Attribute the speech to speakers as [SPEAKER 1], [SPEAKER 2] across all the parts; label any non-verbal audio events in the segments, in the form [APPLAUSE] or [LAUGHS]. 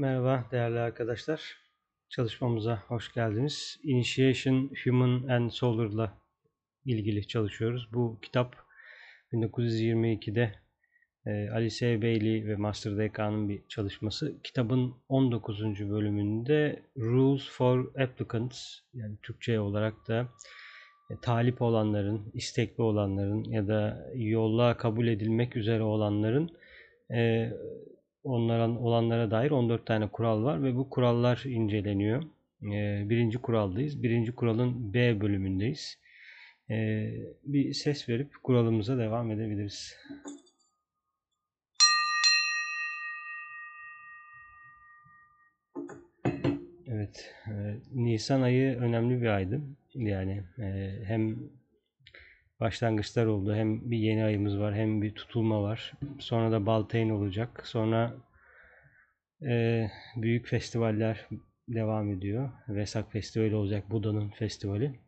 [SPEAKER 1] Merhaba değerli arkadaşlar. Çalışmamıza hoş geldiniz. Initiation Human and Solar'la ilgili çalışıyoruz. Bu kitap 1922'de e, Alice Bailey ve Master DK'nın bir çalışması. Kitabın 19. bölümünde Rules for Applicants yani Türkçe olarak da e, talip olanların, istekli olanların ya da yolla kabul edilmek üzere olanların e, onlara olanlara dair 14 tane kural var ve bu kurallar inceleniyor. Ee, birinci kuraldayız. Birinci kuralın B bölümündeyiz. Ee, bir ses verip kuralımıza devam edebiliriz. Evet, e, Nisan ayı önemli bir aydı. Yani e, hem başlangıçlar oldu. Hem bir yeni ayımız var hem bir tutulma var. Sonra da Baltayn olacak. Sonra e, büyük festivaller devam ediyor. Vesak Festivali olacak. Buda'nın festivali.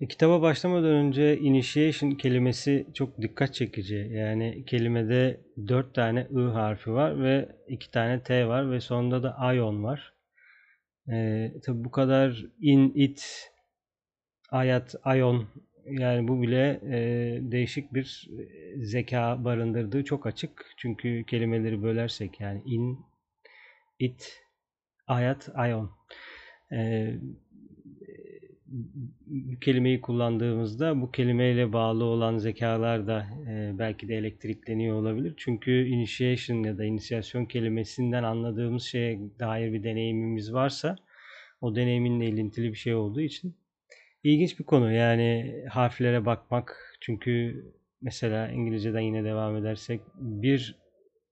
[SPEAKER 1] E, kitaba başlamadan önce initiation kelimesi çok dikkat çekici. Yani kelimede dört tane I harfi var ve iki tane T var ve sonunda da ion var. E, tabi bu kadar in, it, ayat, ion yani bu bile e, değişik bir zeka barındırdığı çok açık. Çünkü kelimeleri bölersek yani in, it, ayat, ion. E, bu kelimeyi kullandığımızda bu kelimeyle bağlı olan zekalar da e, belki de elektrikleniyor olabilir. Çünkü initiation ya da inisiyasyon kelimesinden anladığımız şeye dair bir deneyimimiz varsa o deneyiminle ilintili bir şey olduğu için İlginç bir konu yani harflere bakmak. Çünkü mesela İngilizceden yine devam edersek bir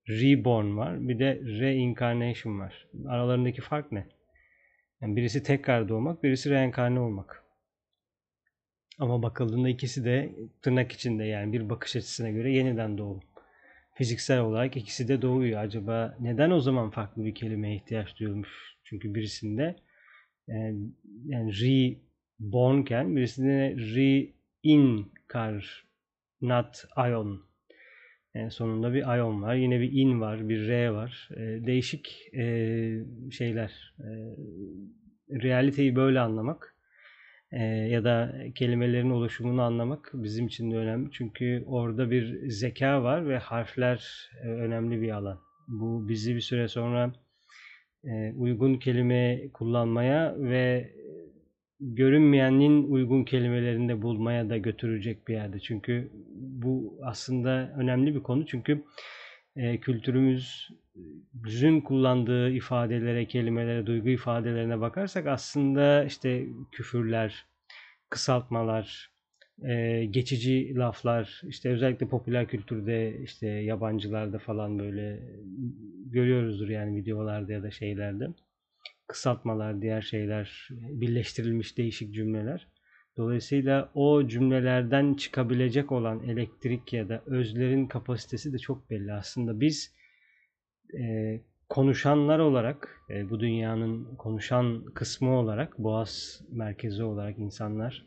[SPEAKER 1] reborn var bir de reincarnation var. Aralarındaki fark ne? Yani birisi tekrar doğmak, birisi reenkarne olmak. Ama bakıldığında ikisi de tırnak içinde yani bir bakış açısına göre yeniden doğum. Fiziksel olarak ikisi de doğuyor. Acaba neden o zaman farklı bir kelimeye ihtiyaç duyulmuş? Çünkü birisinde yani, re bornken birisine reincarnat ion yani sonunda bir ion var. Yine bir in var, bir r var. E, değişik e, şeyler. E, realiteyi böyle anlamak ya da kelimelerin oluşumunu anlamak bizim için de önemli. Çünkü orada bir zeka var ve harfler önemli bir alan. Bu bizi bir süre sonra uygun kelime kullanmaya ve görünmeyenin uygun kelimelerini bulmaya da götürecek bir yerde. Çünkü bu aslında önemli bir konu. Çünkü e, kültürümüzün kullandığı ifadelere, kelimelere, duygu ifadelerine bakarsak aslında işte küfürler, kısaltmalar, e, geçici laflar, işte özellikle popüler kültürde, işte yabancılarda falan böyle görüyoruzdur yani videolarda ya da şeylerde kısaltmalar, diğer şeyler, birleştirilmiş değişik cümleler. Dolayısıyla o cümlelerden çıkabilecek olan elektrik ya da özlerin kapasitesi de çok belli. Aslında biz e, konuşanlar olarak, e, bu dünyanın konuşan kısmı olarak, boğaz merkezi olarak insanlar,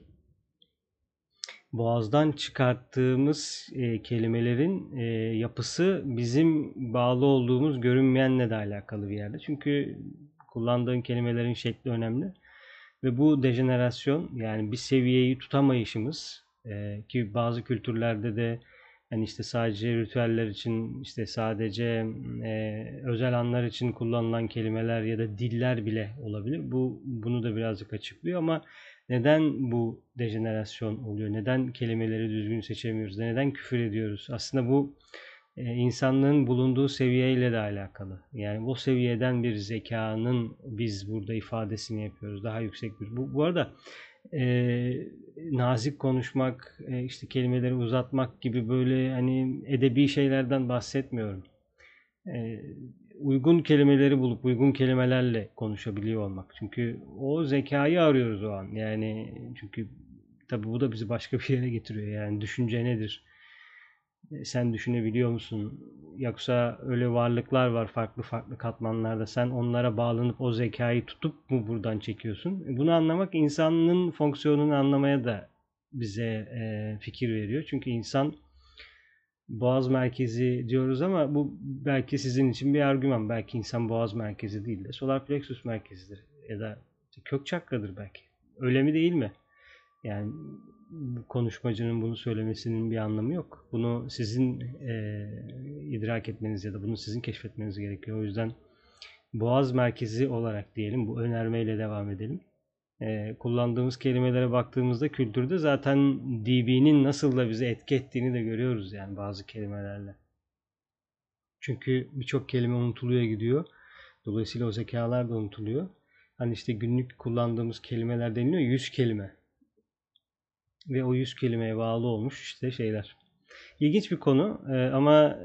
[SPEAKER 1] boğazdan çıkarttığımız e, kelimelerin e, yapısı bizim bağlı olduğumuz görünmeyenle de alakalı bir yerde. Çünkü kullandığın kelimelerin şekli önemli. Ve bu dejenerasyon yani bir seviyeyi tutamayışımız e, ki bazı kültürlerde de yani işte sadece ritüeller için işte sadece e, özel anlar için kullanılan kelimeler ya da diller bile olabilir. Bu bunu da birazcık açıklıyor ama neden bu dejenerasyon oluyor? Neden kelimeleri düzgün seçemiyoruz? Neden küfür ediyoruz? Aslında bu insanlığın bulunduğu seviyeyle de alakalı. Yani bu seviyeden bir zekanın biz burada ifadesini yapıyoruz. Daha yüksek bir. Bu, bu arada e, nazik konuşmak, e, işte kelimeleri uzatmak gibi böyle hani edebi şeylerden bahsetmiyorum. E, uygun kelimeleri bulup uygun kelimelerle konuşabiliyor olmak. Çünkü o zekayı arıyoruz o an. Yani çünkü tabi bu da bizi başka bir yere getiriyor. Yani düşünce nedir? E, sen düşünebiliyor musun? Yoksa öyle varlıklar var farklı farklı katmanlarda. Sen onlara bağlanıp o zekayı tutup mu buradan çekiyorsun? E, bunu anlamak insanın fonksiyonunu anlamaya da bize e, fikir veriyor. Çünkü insan Boğaz merkezi diyoruz ama bu belki sizin için bir argüman. Belki insan boğaz merkezi değil de solar plexus merkezidir ya da kök çakradır belki. Öyle mi değil mi? Yani konuşmacının bunu söylemesinin bir anlamı yok. Bunu sizin e, idrak etmeniz ya da bunu sizin keşfetmeniz gerekiyor. O yüzden boğaz merkezi olarak diyelim bu önermeyle devam edelim. E, kullandığımız kelimelere baktığımızda kültürde zaten DB'nin nasıl da bizi etki ettiğini de görüyoruz yani bazı kelimelerle. Çünkü birçok kelime unutuluyor gidiyor. Dolayısıyla o zekalar da unutuluyor. Hani işte günlük kullandığımız kelimeler deniliyor 100 kelime. Ve o 100 kelimeye bağlı olmuş işte şeyler. İlginç bir konu e, ama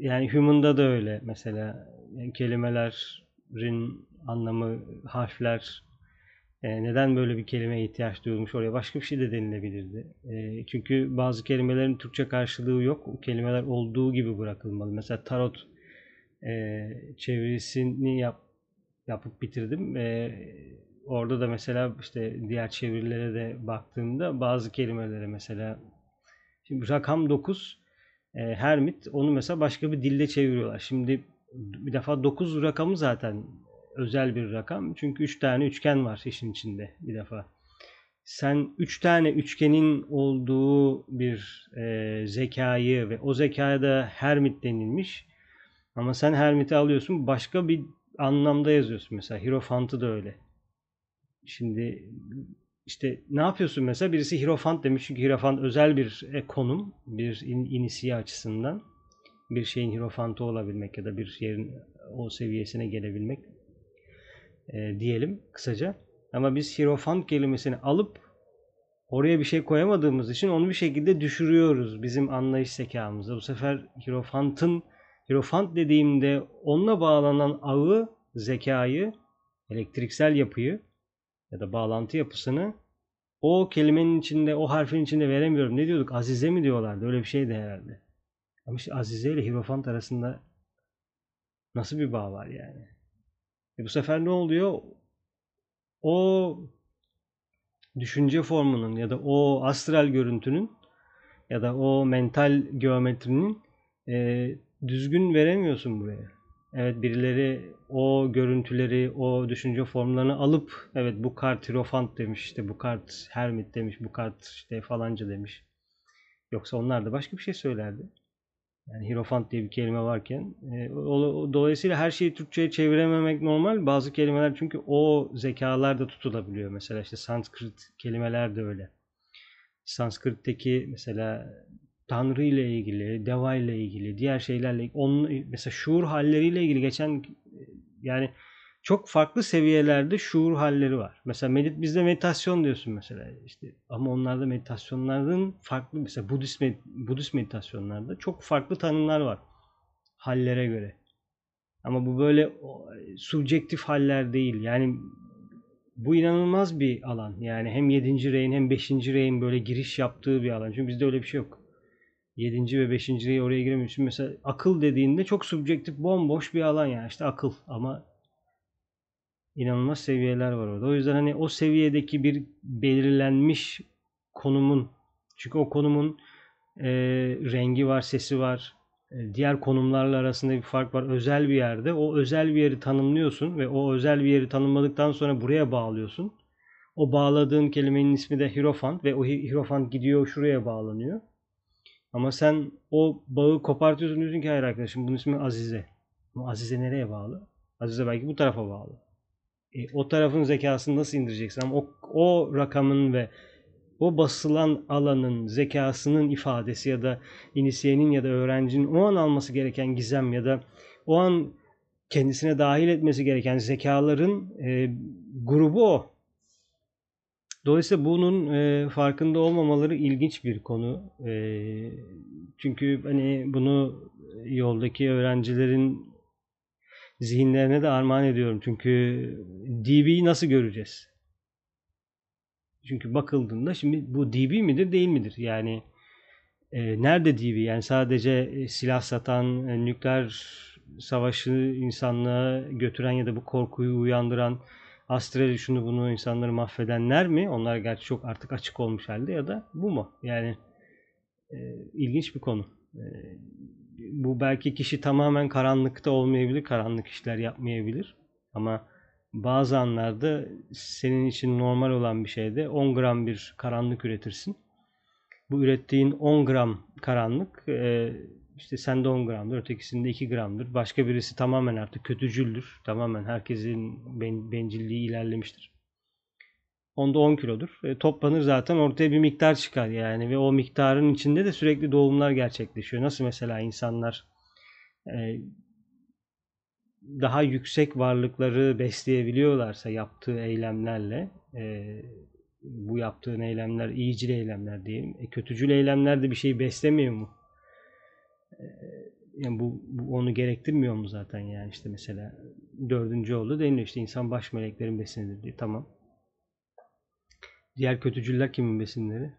[SPEAKER 1] yani Human'da da öyle mesela yani kelimelerin anlamı, harfler e, neden böyle bir kelimeye ihtiyaç duyulmuş oraya başka bir şey de denilebilirdi. E, çünkü bazı kelimelerin Türkçe karşılığı yok. O kelimeler olduğu gibi bırakılmalı. Mesela tarot e, çevirisini yap, yapıp bitirdim. E, orada da mesela işte diğer çevirilere de baktığımda bazı kelimelere mesela şimdi rakam 9 e, Hermit onu mesela başka bir dilde çeviriyorlar. Şimdi bir defa 9 rakamı zaten özel bir rakam. Çünkü 3 tane üçgen var işin içinde bir defa. Sen 3 tane üçgenin olduğu bir e, zekayı ve o zekaya da Hermit denilmiş. Ama sen Hermit'i alıyorsun başka bir anlamda yazıyorsun. Mesela Hierophant'ı da öyle. Şimdi işte ne yapıyorsun mesela? Birisi Hierophant demiş çünkü Hierophant özel bir e, konum, bir in, inisiye açısından bir şeyin Hierophant'ı olabilmek ya da bir yerin o seviyesine gelebilmek e, diyelim kısaca. Ama biz Hierophant kelimesini alıp oraya bir şey koyamadığımız için onu bir şekilde düşürüyoruz bizim anlayış zekamızda. Bu sefer Hierophant'ın Hierophant dediğimde onunla bağlanan ağı, zekayı, elektriksel yapıyı ya da bağlantı yapısını o kelimenin içinde, o harfin içinde veremiyorum. Ne diyorduk? Azize mi diyorlardı? Öyle bir şeydi herhalde. Ama işte Azize ile Hierophant arasında nasıl bir bağ var yani? E bu sefer ne oluyor? O düşünce formunun ya da o astral görüntünün ya da o mental geometrinin e, düzgün veremiyorsun buraya. Evet birileri o görüntüleri, o düşünce formlarını alıp evet bu kart Hierophant demiş, işte bu kart Hermit demiş, bu kart işte falanca demiş. Yoksa onlar da başka bir şey söylerdi. Yani Hierophant diye bir kelime varken. E, o, dolayısıyla her şeyi Türkçe'ye çevirememek normal. Bazı kelimeler çünkü o zekalar da tutulabiliyor. Mesela işte Sanskrit kelimeler de öyle. Sanskrit'teki mesela Tanrı ile ilgili, deva ile ilgili, diğer şeylerle onun mesela şuur halleriyle ilgili geçen yani çok farklı seviyelerde şuur halleri var. Mesela medit bizde meditasyon diyorsun mesela işte ama onlarda meditasyonların farklı mesela Budist med, Budist meditasyonlarda çok farklı tanımlar var hallere göre. Ama bu böyle subjektif haller değil. Yani bu inanılmaz bir alan. Yani hem 7. reyin hem 5. reyin böyle giriş yaptığı bir alan. Çünkü bizde öyle bir şey yok. 7. ve 5. reyi oraya giremiyorsun. Mesela akıl dediğinde çok subjektif, bomboş bir alan yani. işte akıl ama inanılmaz seviyeler var orada. O yüzden hani o seviyedeki bir belirlenmiş konumun çünkü o konumun e, rengi var, sesi var. E, diğer konumlarla arasında bir fark var. Özel bir yerde o özel bir yeri tanımlıyorsun ve o özel bir yeri tanımladıktan sonra buraya bağlıyorsun. O bağladığın kelimenin ismi de Hierophant ve o Hierophant gidiyor şuraya bağlanıyor. Ama sen o bağı kopartıyorsun diyorsun ki hayır arkadaşım bunun ismi Azize. Ama Azize nereye bağlı? Azize belki bu tarafa bağlı. E, o tarafın zekasını nasıl indireceksin? Ama o, o rakamın ve o basılan alanın zekasının ifadesi ya da inisiyenin ya da öğrencinin o an alması gereken gizem ya da o an kendisine dahil etmesi gereken zekaların e, grubu o. Dolayısıyla bunun e, farkında olmamaları ilginç bir konu. E, çünkü hani bunu yoldaki öğrencilerin zihinlerine de armağan ediyorum. Çünkü DB'yi nasıl göreceğiz? Çünkü bakıldığında şimdi bu DB midir değil midir? Yani e, nerede DB? Yani sadece e, silah satan, e, nükleer savaşı insanlığa götüren ya da bu korkuyu uyandıran astral şunu bunu insanları mahvedenler mi? Onlar gerçi çok artık açık olmuş halde ya da bu mu? Yani e, ilginç bir konu. E, bu belki kişi tamamen karanlıkta olmayabilir, karanlık işler yapmayabilir. Ama bazı anlarda senin için normal olan bir şeyde 10 gram bir karanlık üretirsin. Bu ürettiğin 10 gram karanlık e, işte sende 10 gramdır, ötekisinde 2 gramdır. Başka birisi tamamen artık kötücüldür. Tamamen herkesin ben, bencilliği ilerlemiştir. Onda 10 kilodur. E, toplanır zaten ortaya bir miktar çıkar yani ve o miktarın içinde de sürekli doğumlar gerçekleşiyor. Nasıl mesela insanlar e, daha yüksek varlıkları besleyebiliyorlarsa yaptığı eylemlerle e, bu yaptığın eylemler iyicil eylemler diyelim. E, kötücül eylemler de bir şey beslemiyor mu? E, yani bu, bu onu gerektirmiyor mu zaten yani işte mesela dördüncü oldu deniliyor işte insan baş meleklerin besinidir diye tamam. Diğer kötücüller kimin besinleri?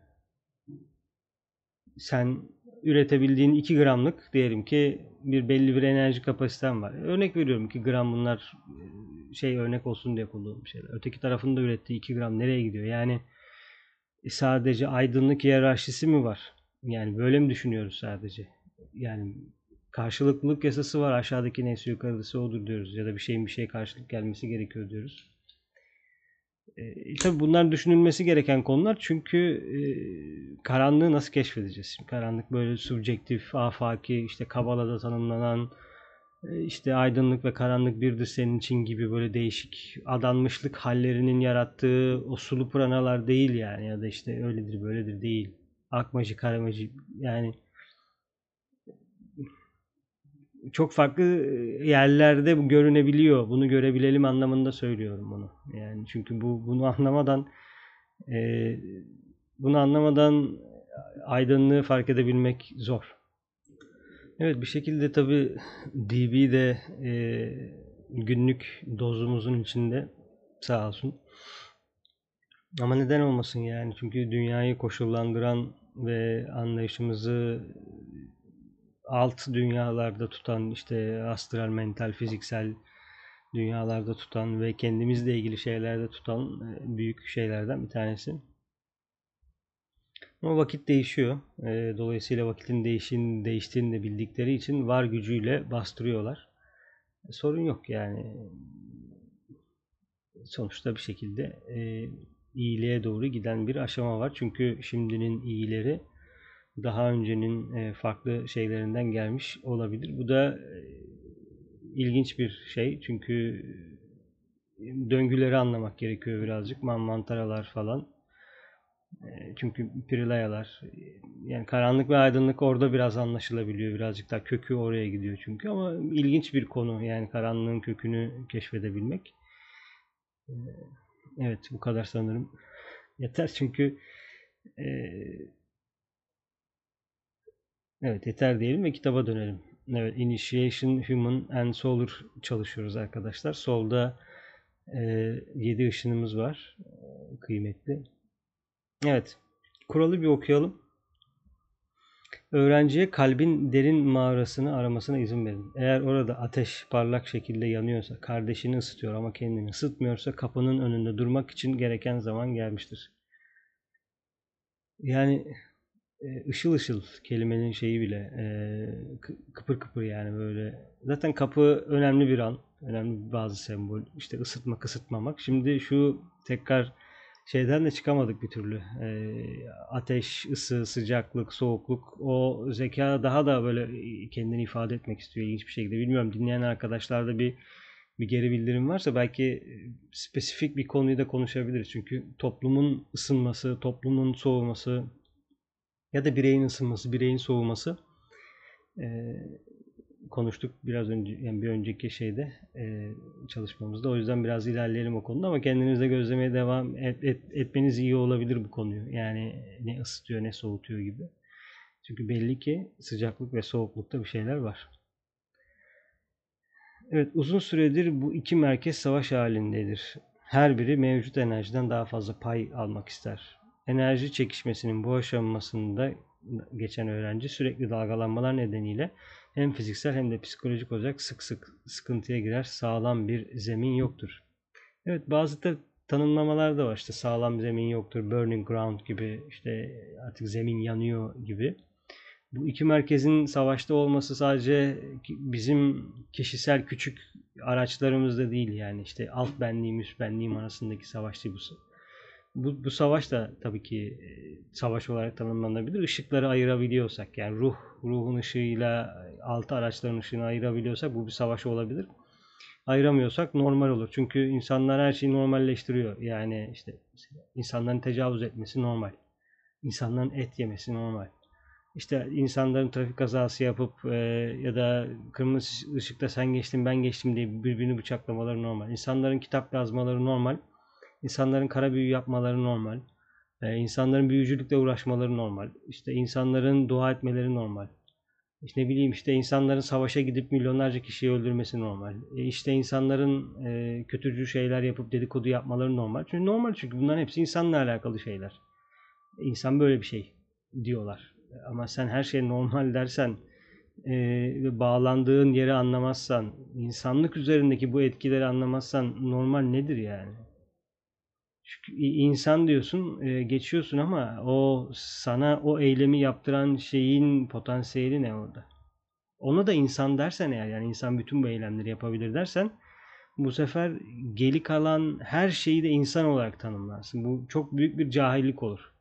[SPEAKER 1] Sen üretebildiğin 2 gramlık diyelim ki bir belli bir enerji kapasiten var. Örnek veriyorum 2 gram bunlar e, şey örnek olsun diye kullandığım şeyler. Öteki tarafında ürettiği 2 gram nereye gidiyor? Yani e, sadece aydınlık hiyerarşisi mi var? Yani böyle mi düşünüyoruz sadece? Yani karşılıklılık yasası var. Aşağıdaki neyse yukarıdası odur diyoruz. Ya da bir şeyin bir şeye karşılık gelmesi gerekiyor diyoruz. E, tabii bunlar düşünülmesi gereken konular çünkü e, karanlığı nasıl keşfedeceğiz? Karanlık böyle subjektif, afaki, işte Kabala'da tanımlanan e, işte aydınlık ve karanlık birdir senin için gibi böyle değişik adanmışlık hallerinin yarattığı o sulu pranalar değil yani ya da işte öyledir böyledir değil. Akmacı, karamacı yani çok farklı yerlerde bu görünebiliyor. Bunu görebilelim anlamında söylüyorum bunu. Yani çünkü bu bunu anlamadan e, bunu anlamadan aydınlığı fark edebilmek zor. Evet bir şekilde tabi DB de e, günlük dozumuzun içinde sağ olsun. Ama neden olmasın yani çünkü dünyayı koşullandıran ve anlayışımızı alt dünyalarda tutan işte astral, mental, fiziksel dünyalarda tutan ve kendimizle ilgili şeylerde tutan e, büyük şeylerden bir tanesi. Ama vakit değişiyor. E, dolayısıyla vakitin değişin, değiştiğini de bildikleri için var gücüyle bastırıyorlar. Sorun yok yani. Sonuçta bir şekilde e, iyiliğe doğru giden bir aşama var. Çünkü şimdinin iyileri daha öncenin e, farklı şeylerinden gelmiş olabilir. Bu da e, ilginç bir şey çünkü döngüleri anlamak gerekiyor birazcık. Mantaralar falan. E, çünkü Pirilayalar yani karanlık ve aydınlık orada biraz anlaşılabiliyor. Birazcık daha kökü oraya gidiyor çünkü ama ilginç bir konu yani karanlığın kökünü keşfedebilmek. Evet bu kadar sanırım. Yeter çünkü Evet yeter diyelim ve kitaba dönelim. Evet Initiation Human and Solar çalışıyoruz arkadaşlar. Solda e, 7 ışınımız var. E, kıymetli. Evet. Kuralı bir okuyalım. Öğrenciye kalbin derin mağarasını aramasına izin verin. Eğer orada ateş parlak şekilde yanıyorsa, kardeşini ısıtıyor ama kendini ısıtmıyorsa kapının önünde durmak için gereken zaman gelmiştir. Yani ışıl ışıl kelimenin şeyi bile e, kıpır kıpır yani böyle. Zaten kapı önemli bir an. Önemli bazı sembol. İşte ısıtmak, ısıtmamak. Şimdi şu tekrar şeyden de çıkamadık bir türlü. E, ateş, ısı, sıcaklık, soğukluk. O zeka daha da böyle kendini ifade etmek istiyor ilginç bir şekilde. Bilmiyorum dinleyen arkadaşlarda bir bir geri bildirim varsa belki spesifik bir konuyu da konuşabiliriz. Çünkü toplumun ısınması, toplumun soğuması, ya da bireyin ısınması, bireyin soğuması e, konuştuk biraz önce yani bir önceki şeyde e, çalışmamızda. O yüzden biraz ilerleyelim o konuda ama kendinizde gözlemeye devam et, et, etmeniz iyi olabilir bu konuyu. Yani ne ısıtıyor ne soğutuyor gibi. Çünkü belli ki sıcaklık ve soğuklukta bir şeyler var. Evet uzun süredir bu iki merkez savaş halindedir. Her biri mevcut enerjiden daha fazla pay almak ister. Enerji çekişmesinin bu aşamasında geçen öğrenci sürekli dalgalanmalar nedeniyle hem fiziksel hem de psikolojik olarak sık sık sıkıntıya girer. Sağlam bir zemin yoktur. Evet bazı da tanımlamalar da var. İşte sağlam zemin yoktur, burning ground gibi, işte artık zemin yanıyor gibi. Bu iki merkezin savaşta olması sadece bizim kişisel küçük araçlarımızda değil yani işte alt benliğim üst benliğim arasındaki savaş değil bu. Bu, bu savaş da tabii ki e, savaş olarak tanımlanabilir. Işıkları ayırabiliyorsak yani ruh, ruhun ışığıyla altı araçların ışığını ayırabiliyorsak bu bir savaş olabilir. Ayıramıyorsak normal olur. Çünkü insanlar her şeyi normalleştiriyor. Yani işte insanların tecavüz etmesi normal. İnsanların et yemesi normal işte insanların trafik kazası yapıp e, ya da kırmızı ışıkta sen geçtin ben geçtim diye birbirini bıçaklamaları normal. İnsanların kitap yazmaları normal. İnsanların kara büyü yapmaları normal. E, insanların büyücülükle uğraşmaları normal. İşte insanların dua etmeleri normal. İşte ne bileyim işte insanların savaşa gidip milyonlarca kişiyi öldürmesi normal. E işte insanların e, kötücü şeyler yapıp dedikodu yapmaları normal. Çünkü normal çünkü bunların hepsi insanla alakalı şeyler. İnsan böyle bir şey diyorlar. Ama sen her şey normal dersen e, ve bağlandığın yeri anlamazsan, insanlık üzerindeki bu etkileri anlamazsan normal nedir yani? Çünkü insan diyorsun, e, geçiyorsun ama o sana o eylemi yaptıran şeyin potansiyeli ne orada? Ona da insan dersen eğer yani insan bütün bu eylemleri yapabilir dersen bu sefer geri kalan her şeyi de insan olarak tanımlarsın. Bu çok büyük bir cahillik olur.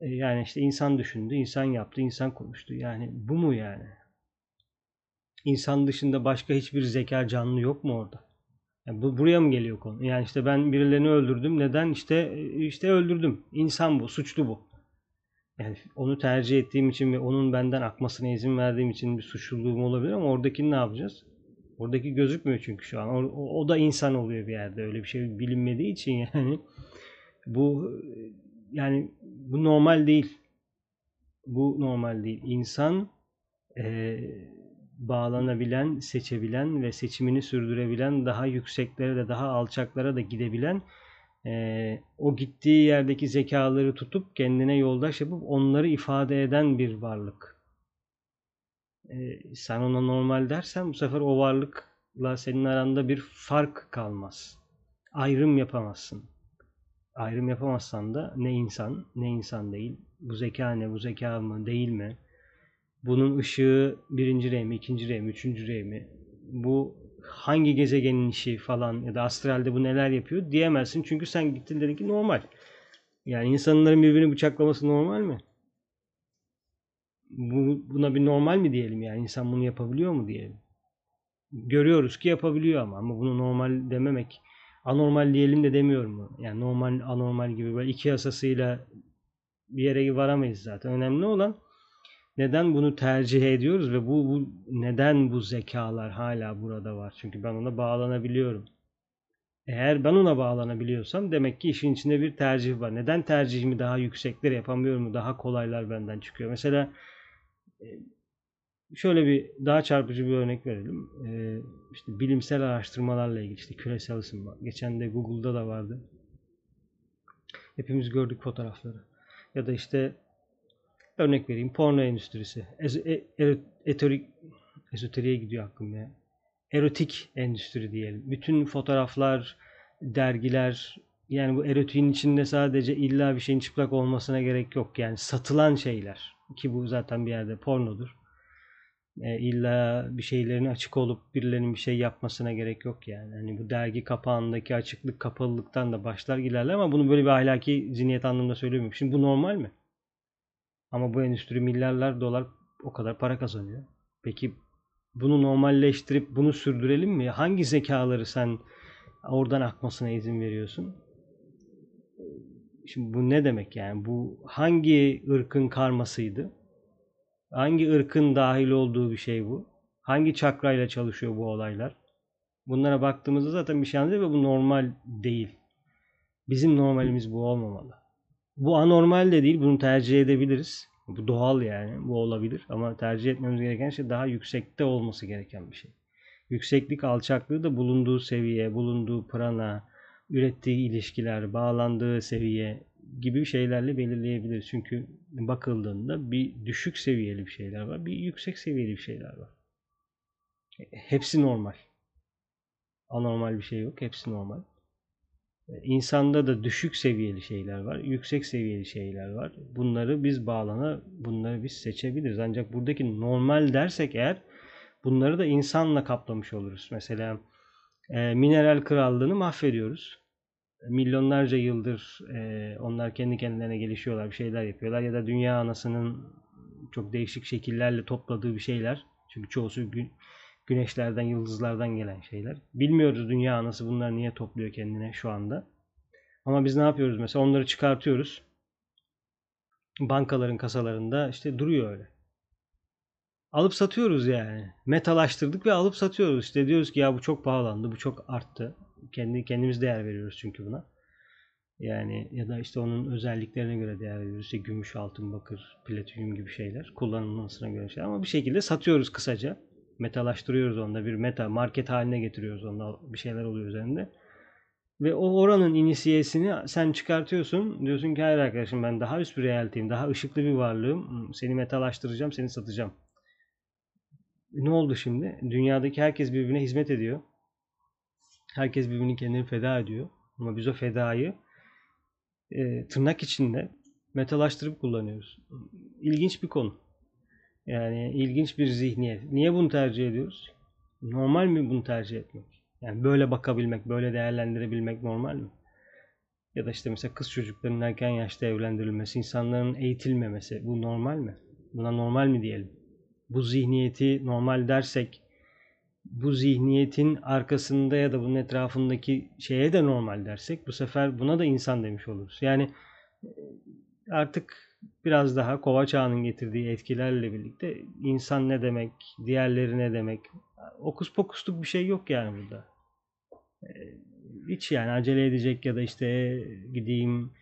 [SPEAKER 1] E, yani işte insan düşündü, insan yaptı, insan konuştu. Yani bu mu yani? İnsan dışında başka hiçbir zeka canlı yok mu orada? Yani bu buraya mı geliyor konu? Yani işte ben birilerini öldürdüm. Neden? İşte işte öldürdüm. İnsan bu, suçlu bu. Yani onu tercih ettiğim için ve onun benden akmasına izin verdiğim için bir suçluluğum olabilir ama oradakini ne yapacağız? Oradaki gözükmüyor çünkü şu an. O, o da insan oluyor bir yerde. Öyle bir şey bilinmediği için yani bu yani bu normal değil. Bu normal değil. İnsan e, bağlanabilen, seçebilen ve seçimini sürdürebilen, daha yükseklere de daha alçaklara da gidebilen e, o gittiği yerdeki zekaları tutup kendine yoldaş yapıp onları ifade eden bir varlık. E, sen ona normal dersen bu sefer o varlıkla senin aranda bir fark kalmaz. Ayrım yapamazsın ayrım yapamazsan da ne insan ne insan değil. Bu zeka ne bu zeka mı değil mi? Bunun ışığı birinci rey mi, ikinci rey mi, üçüncü rey mi? Bu hangi gezegenin işi falan ya da astralde bu neler yapıyor diyemezsin. Çünkü sen gittin dedin ki normal. Yani insanların birbirini bıçaklaması normal mi? Bu, buna bir normal mi diyelim yani insan bunu yapabiliyor mu diyelim. Görüyoruz ki yapabiliyor ama ama bunu normal dememek anormal diyelim de demiyorum. Yani normal anormal gibi böyle iki yasasıyla bir yere varamayız zaten. Önemli olan neden bunu tercih ediyoruz ve bu, bu neden bu zekalar hala burada var? Çünkü ben ona bağlanabiliyorum. Eğer ben ona bağlanabiliyorsam demek ki işin içinde bir tercih var. Neden tercihimi daha yüksekleri yapamıyorum? Daha kolaylar benden çıkıyor. Mesela e, şöyle bir daha çarpıcı bir örnek verelim. Ee, işte bilimsel araştırmalarla ilgili işte küresel ısınma. Geçen de Google'da da vardı. Hepimiz gördük fotoğrafları. Ya da işte örnek vereyim porno endüstrisi. E, eterik, ezoteriğe gidiyor aklım ya. Erotik endüstri diyelim. Bütün fotoğraflar, dergiler, yani bu erotiğin içinde sadece illa bir şeyin çıplak olmasına gerek yok. Yani satılan şeyler. Ki bu zaten bir yerde pornodur e, illa bir şeylerin açık olup birilerinin bir şey yapmasına gerek yok yani. Hani bu dergi kapağındaki açıklık kapalılıktan da başlar ilerler ama bunu böyle bir ahlaki zihniyet anlamında söylemiyorum. Şimdi bu normal mi? Ama bu endüstri milyarlar dolar o kadar para kazanıyor. Peki bunu normalleştirip bunu sürdürelim mi? Hangi zekaları sen oradan akmasına izin veriyorsun? Şimdi bu ne demek yani? Bu hangi ırkın karmasıydı? Hangi ırkın dahil olduğu bir şey bu? Hangi çakrayla çalışıyor bu olaylar? Bunlara baktığımızda zaten bir şey anlıyoruz ve bu normal değil. Bizim normalimiz bu olmamalı. Bu anormal de değil. Bunu tercih edebiliriz. Bu doğal yani. Bu olabilir. Ama tercih etmemiz gereken şey daha yüksekte olması gereken bir şey. Yükseklik alçaklığı da bulunduğu seviye, bulunduğu prana, ürettiği ilişkiler, bağlandığı seviye, gibi şeylerle belirleyebiliriz. Çünkü bakıldığında bir düşük seviyeli bir şeyler var, bir yüksek seviyeli bir şeyler var. Hepsi normal. Anormal bir şey yok, hepsi normal. İnsanda da düşük seviyeli şeyler var, yüksek seviyeli şeyler var. Bunları biz bağlana, bunları biz seçebiliriz. Ancak buradaki normal dersek eğer bunları da insanla kaplamış oluruz. Mesela e, mineral krallığını mahvediyoruz. Milyonlarca yıldır e, onlar kendi kendilerine gelişiyorlar, bir şeyler yapıyorlar ya da dünya anasının çok değişik şekillerle topladığı bir şeyler. Çünkü çoğusu gü- güneşlerden, yıldızlardan gelen şeyler. Bilmiyoruz dünya anası bunlar niye topluyor kendine şu anda. Ama biz ne yapıyoruz mesela? Onları çıkartıyoruz. Bankaların kasalarında işte duruyor öyle. Alıp satıyoruz yani. Metalaştırdık ve alıp satıyoruz. İşte diyoruz ki ya bu çok pahalandı, bu çok arttı. Kendi kendimiz değer veriyoruz çünkü buna. Yani ya da işte onun özelliklerine göre değer veriyoruz. İşte gümüş, altın, bakır, platinyum gibi şeyler. Kullanılmasına göre şeyler. Ama bir şekilde satıyoruz kısaca. Metalaştırıyoruz onda. Bir meta, market haline getiriyoruz onda. Bir şeyler oluyor üzerinde. Ve o oranın inisiyesini sen çıkartıyorsun. Diyorsun ki hayır arkadaşım ben daha üst bir realiteyim. Daha ışıklı bir varlığım. Seni metalaştıracağım, seni satacağım. Ne oldu şimdi? Dünyadaki herkes birbirine hizmet ediyor. Herkes birbirini kendini feda ediyor. Ama biz o fedayı e, tırnak içinde metalaştırıp kullanıyoruz. İlginç bir konu. Yani ilginç bir zihniyet. Niye bunu tercih ediyoruz? Normal mi bunu tercih etmek? Yani böyle bakabilmek, böyle değerlendirebilmek normal mi? Ya da işte mesela kız çocuklarının erken yaşta evlendirilmesi, insanların eğitilmemesi bu normal mi? Buna normal mi diyelim? Bu zihniyeti normal dersek bu zihniyetin arkasında ya da bunun etrafındaki şeye de normal dersek bu sefer buna da insan demiş oluruz. Yani artık biraz daha kova çağının getirdiği etkilerle birlikte insan ne demek, diğerleri ne demek okus pokusluk bir şey yok yani burada. Hiç yani acele edecek ya da işte gideyim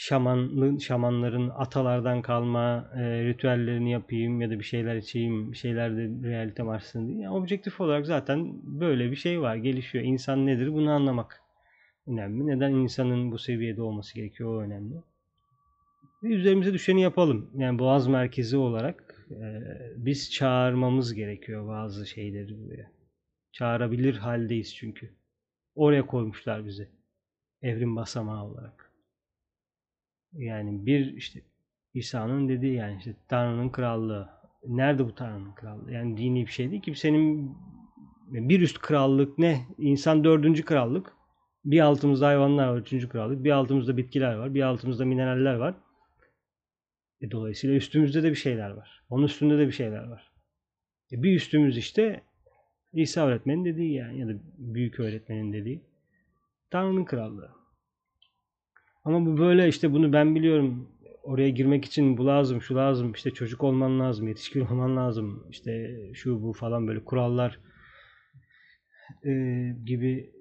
[SPEAKER 1] şamanın şamanların atalardan kalma e, ritüellerini yapayım ya da bir şeyler içeyim, bir şeyler de realite varsın diye. Yani objektif olarak zaten böyle bir şey var, gelişiyor. İnsan nedir bunu anlamak önemli. Neden insanın bu seviyede olması gerekiyor o önemli. Üzerimize düşeni yapalım. Yani Boğaz merkezi olarak e, biz çağırmamız gerekiyor bazı şeyleri buraya. Çağırabilir haldeyiz çünkü. Oraya koymuşlar bizi. Evrim basamağı olarak. Yani bir işte İsa'nın dediği yani işte Tanrı'nın krallığı. Nerede bu Tanrı'nın krallığı? Yani dini bir şey değil ki. Senin bir üst krallık ne? İnsan dördüncü krallık. Bir altımızda hayvanlar var, üçüncü krallık. Bir altımızda bitkiler var. Bir altımızda mineraller var. E dolayısıyla üstümüzde de bir şeyler var. Onun üstünde de bir şeyler var. E bir üstümüz işte İsa öğretmenin dediği yani ya da büyük öğretmenin dediği Tanrı'nın krallığı. Ama bu böyle işte bunu ben biliyorum. Oraya girmek için bu lazım, şu lazım, işte çocuk olman lazım, yetişkin [LAUGHS] olman lazım, işte şu bu falan böyle kurallar e, gibi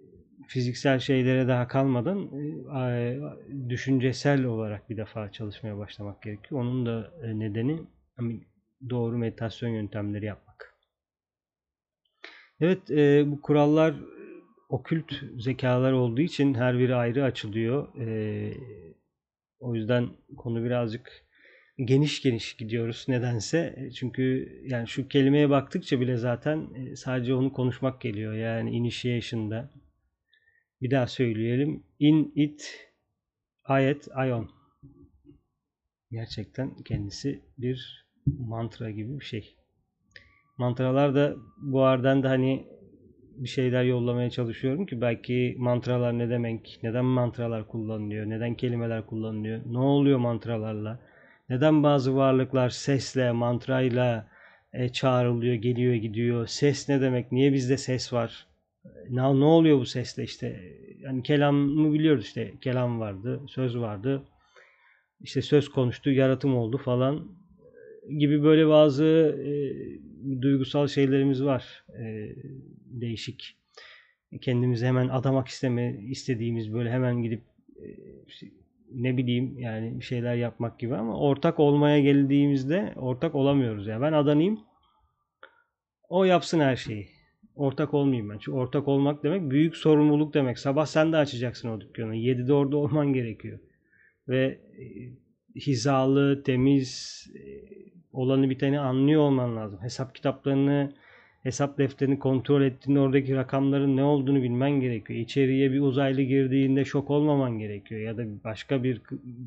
[SPEAKER 1] fiziksel şeylere daha kalmadan e, düşüncesel olarak bir defa çalışmaya başlamak gerekiyor. Onun da nedeni doğru meditasyon yöntemleri yapmak. Evet e, bu kurallar okült zekalar olduğu için her biri ayrı açılıyor. O yüzden konu birazcık geniş geniş gidiyoruz nedense. Çünkü yani şu kelimeye baktıkça bile zaten e, sadece onu konuşmak geliyor. Yani initiation'da. Bir daha söyleyelim. In it ayet ayon. Gerçekten kendisi bir mantra gibi bir şey. Mantralar da bu aradan da hani bir şeyler yollamaya çalışıyorum ki belki mantralar ne demek, neden mantralar kullanılıyor, neden kelimeler kullanılıyor, ne oluyor mantralarla, neden bazı varlıklar sesle, mantrayla e, çağrılıyor, geliyor, gidiyor, ses ne demek, niye bizde ses var, ne, ne oluyor bu sesle işte, yani kelamı biliyoruz işte, kelam vardı, söz vardı, işte söz konuştu, yaratım oldu falan gibi böyle bazı e, duygusal şeylerimiz var. E, değişik. Kendimizi hemen adamak isteme istediğimiz böyle hemen gidip e, ne bileyim yani bir şeyler yapmak gibi ama ortak olmaya geldiğimizde ortak olamıyoruz. Yani ben adanayım. O yapsın her şeyi. Ortak olmayayım ben. Çünkü ortak olmak demek büyük sorumluluk demek. Sabah sen de açacaksın o dükkanı. 7'de orada olman gerekiyor. Ve e, hizalı, temiz, e, olanı biteni anlıyor olman lazım. Hesap kitaplarını hesap defterini kontrol ettiğinde oradaki rakamların ne olduğunu bilmen gerekiyor. İçeriye bir uzaylı girdiğinde şok olmaman gerekiyor. Ya da başka bir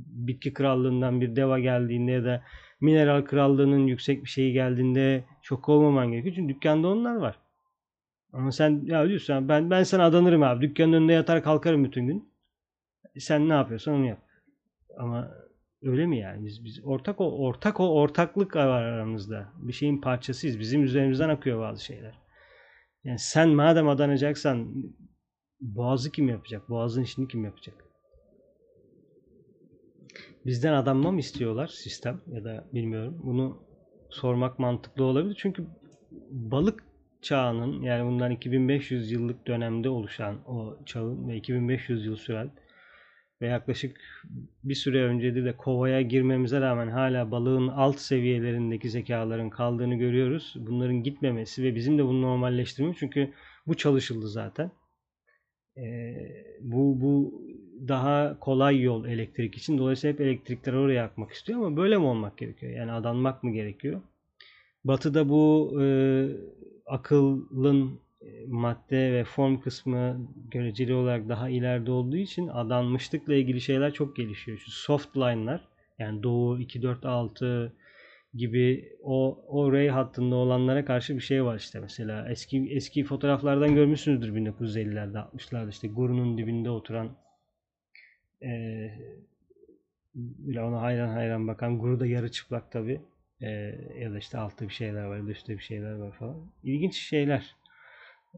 [SPEAKER 1] bitki krallığından bir deva geldiğinde ya da mineral krallığının yüksek bir şeyi geldiğinde şok olmaman gerekiyor. Çünkü dükkanda onlar var. Ama sen ya diyorsun ben ben sana adanırım abi. Dükkanın önünde yatar kalkarım bütün gün. Sen ne yapıyorsan onu yap. Ama öyle mi yani? Biz biz ortak o ortak o ortaklık var aramızda. Bir şeyin parçasıyız. Bizim üzerimizden akıyor bazı şeyler. Yani sen madem adanacaksan boğazı kim yapacak? Boğazın işini kim yapacak? Bizden adanma mı istiyorlar sistem ya da bilmiyorum. Bunu sormak mantıklı olabilir. Çünkü balık çağının yani bundan 2500 yıllık dönemde oluşan o çağın ve 2500 yıl süren ve yaklaşık bir süre öncede de kovaya girmemize rağmen hala balığın alt seviyelerindeki zekaların kaldığını görüyoruz. Bunların gitmemesi ve bizim de bunu normalleştirmemiz çünkü bu çalışıldı zaten. Ee, bu bu daha kolay yol elektrik için. Dolayısıyla hep elektrikleri oraya akmak istiyor ama böyle mi olmak gerekiyor? Yani adanmak mı gerekiyor? Batı'da bu e, akılın e, madde ve form kısmı göreceli olarak daha ileride olduğu için adanmışlıkla ilgili şeyler çok gelişiyor. Şu soft line'lar yani Doğu 246 gibi o o ray hattında olanlara karşı bir şey var işte mesela eski eski fotoğraflardan görmüşsünüzdür 1950'lerde 60'larda işte Guru'nun dibinde oturan e, bile ona hayran hayran bakan Guru da yarı çıplak tabi e, ya da işte altta bir şeyler var ya üstte bir şeyler var falan. İlginç şeyler.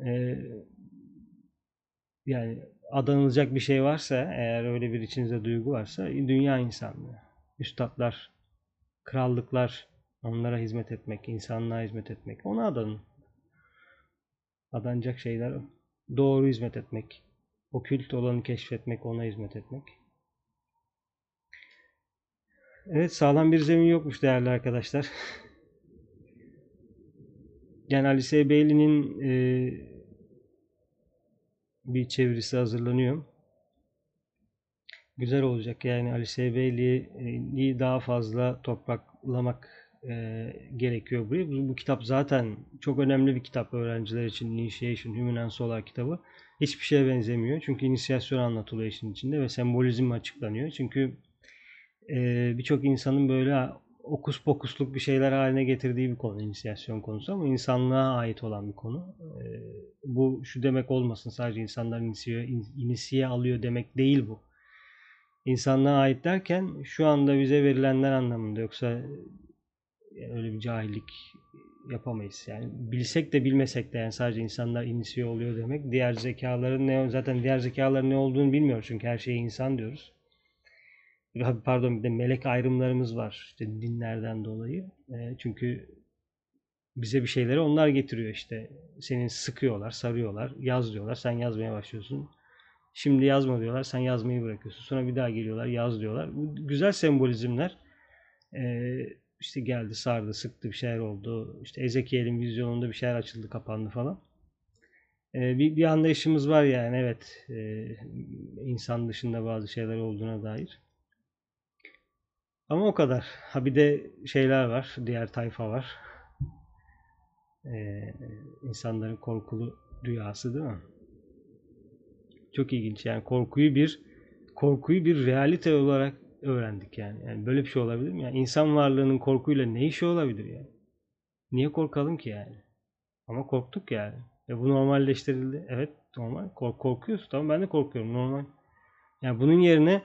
[SPEAKER 1] E, yani adanılacak bir şey varsa eğer öyle bir içinizde duygu varsa dünya insanlığı. Üstadlar krallıklar onlara hizmet etmek insanlığa hizmet etmek. Ona adanın. Adanacak şeyler doğru hizmet etmek okült olanı keşfetmek ona hizmet etmek Evet sağlam bir zemin yokmuş değerli arkadaşlar. [LAUGHS] Ali S. Bailey'nin e, bir çevirisi hazırlanıyor. Güzel olacak yani Ali S. Bailey'i daha fazla topraklamak e, gerekiyor buraya. Bu, bu kitap zaten çok önemli bir kitap öğrenciler için. Initiation, Human and Solar kitabı. Hiçbir şeye benzemiyor. Çünkü inisiyasyon anlatılıyor işin içinde ve sembolizm açıklanıyor. Çünkü e, birçok insanın böyle okus pokusluk bir şeyler haline getirdiği bir konu inisiyasyon konusu ama insanlığa ait olan bir konu. E, bu şu demek olmasın sadece insanlar inisiye, inisiye alıyor demek değil bu. İnsanlığa ait derken şu anda bize verilenler anlamında yoksa yani öyle bir cahillik yapamayız. Yani bilsek de bilmesek de yani sadece insanlar inisiye oluyor demek. Diğer zekaların ne zaten diğer zekaların ne olduğunu bilmiyoruz çünkü her şeye insan diyoruz pardon bir de melek ayrımlarımız var işte dinlerden dolayı. E, çünkü bize bir şeyleri onlar getiriyor işte. Senin sıkıyorlar, sarıyorlar, yaz diyorlar. Sen yazmaya başlıyorsun. Şimdi yazma diyorlar. Sen yazmayı bırakıyorsun. Sonra bir daha geliyorlar, yaz diyorlar. Bu güzel sembolizmler. E, işte geldi, sardı, sıktı bir şeyler oldu. İşte Ezekiel'in vizyonunda bir şeyler açıldı, kapandı falan. E, bir, bir anlayışımız var yani evet. İnsan dışında bazı şeyler olduğuna dair. Ama o kadar. Ha bir de şeyler var. Diğer tayfa var. Ee, insanların korkulu rüyası değil mi? Çok ilginç. Yani korkuyu bir korkuyu bir realite olarak öğrendik yani. Yani böyle bir şey olabilir mi? Yani insan varlığının korkuyla ne işi olabilir yani? Niye korkalım ki yani? Ama korktuk yani. Ve bu normalleştirildi. Evet normal. Kork korkuyorsun. Tamam ben de korkuyorum. Normal. Yani bunun yerine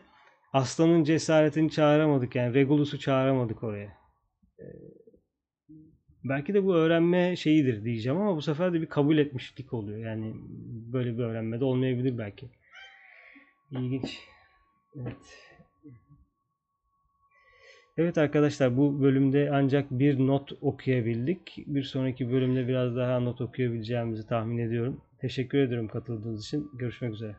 [SPEAKER 1] Aslanın cesaretini çağıramadık yani Regulus'u çağıramadık oraya. Ee, belki de bu öğrenme şeyidir diyeceğim ama bu sefer de bir kabul etmişlik oluyor. Yani böyle bir öğrenme de olmayabilir belki. İlginç. Evet. Evet arkadaşlar bu bölümde ancak bir not okuyabildik. Bir sonraki bölümde biraz daha not okuyabileceğimizi tahmin ediyorum. Teşekkür ederim katıldığınız için. Görüşmek üzere.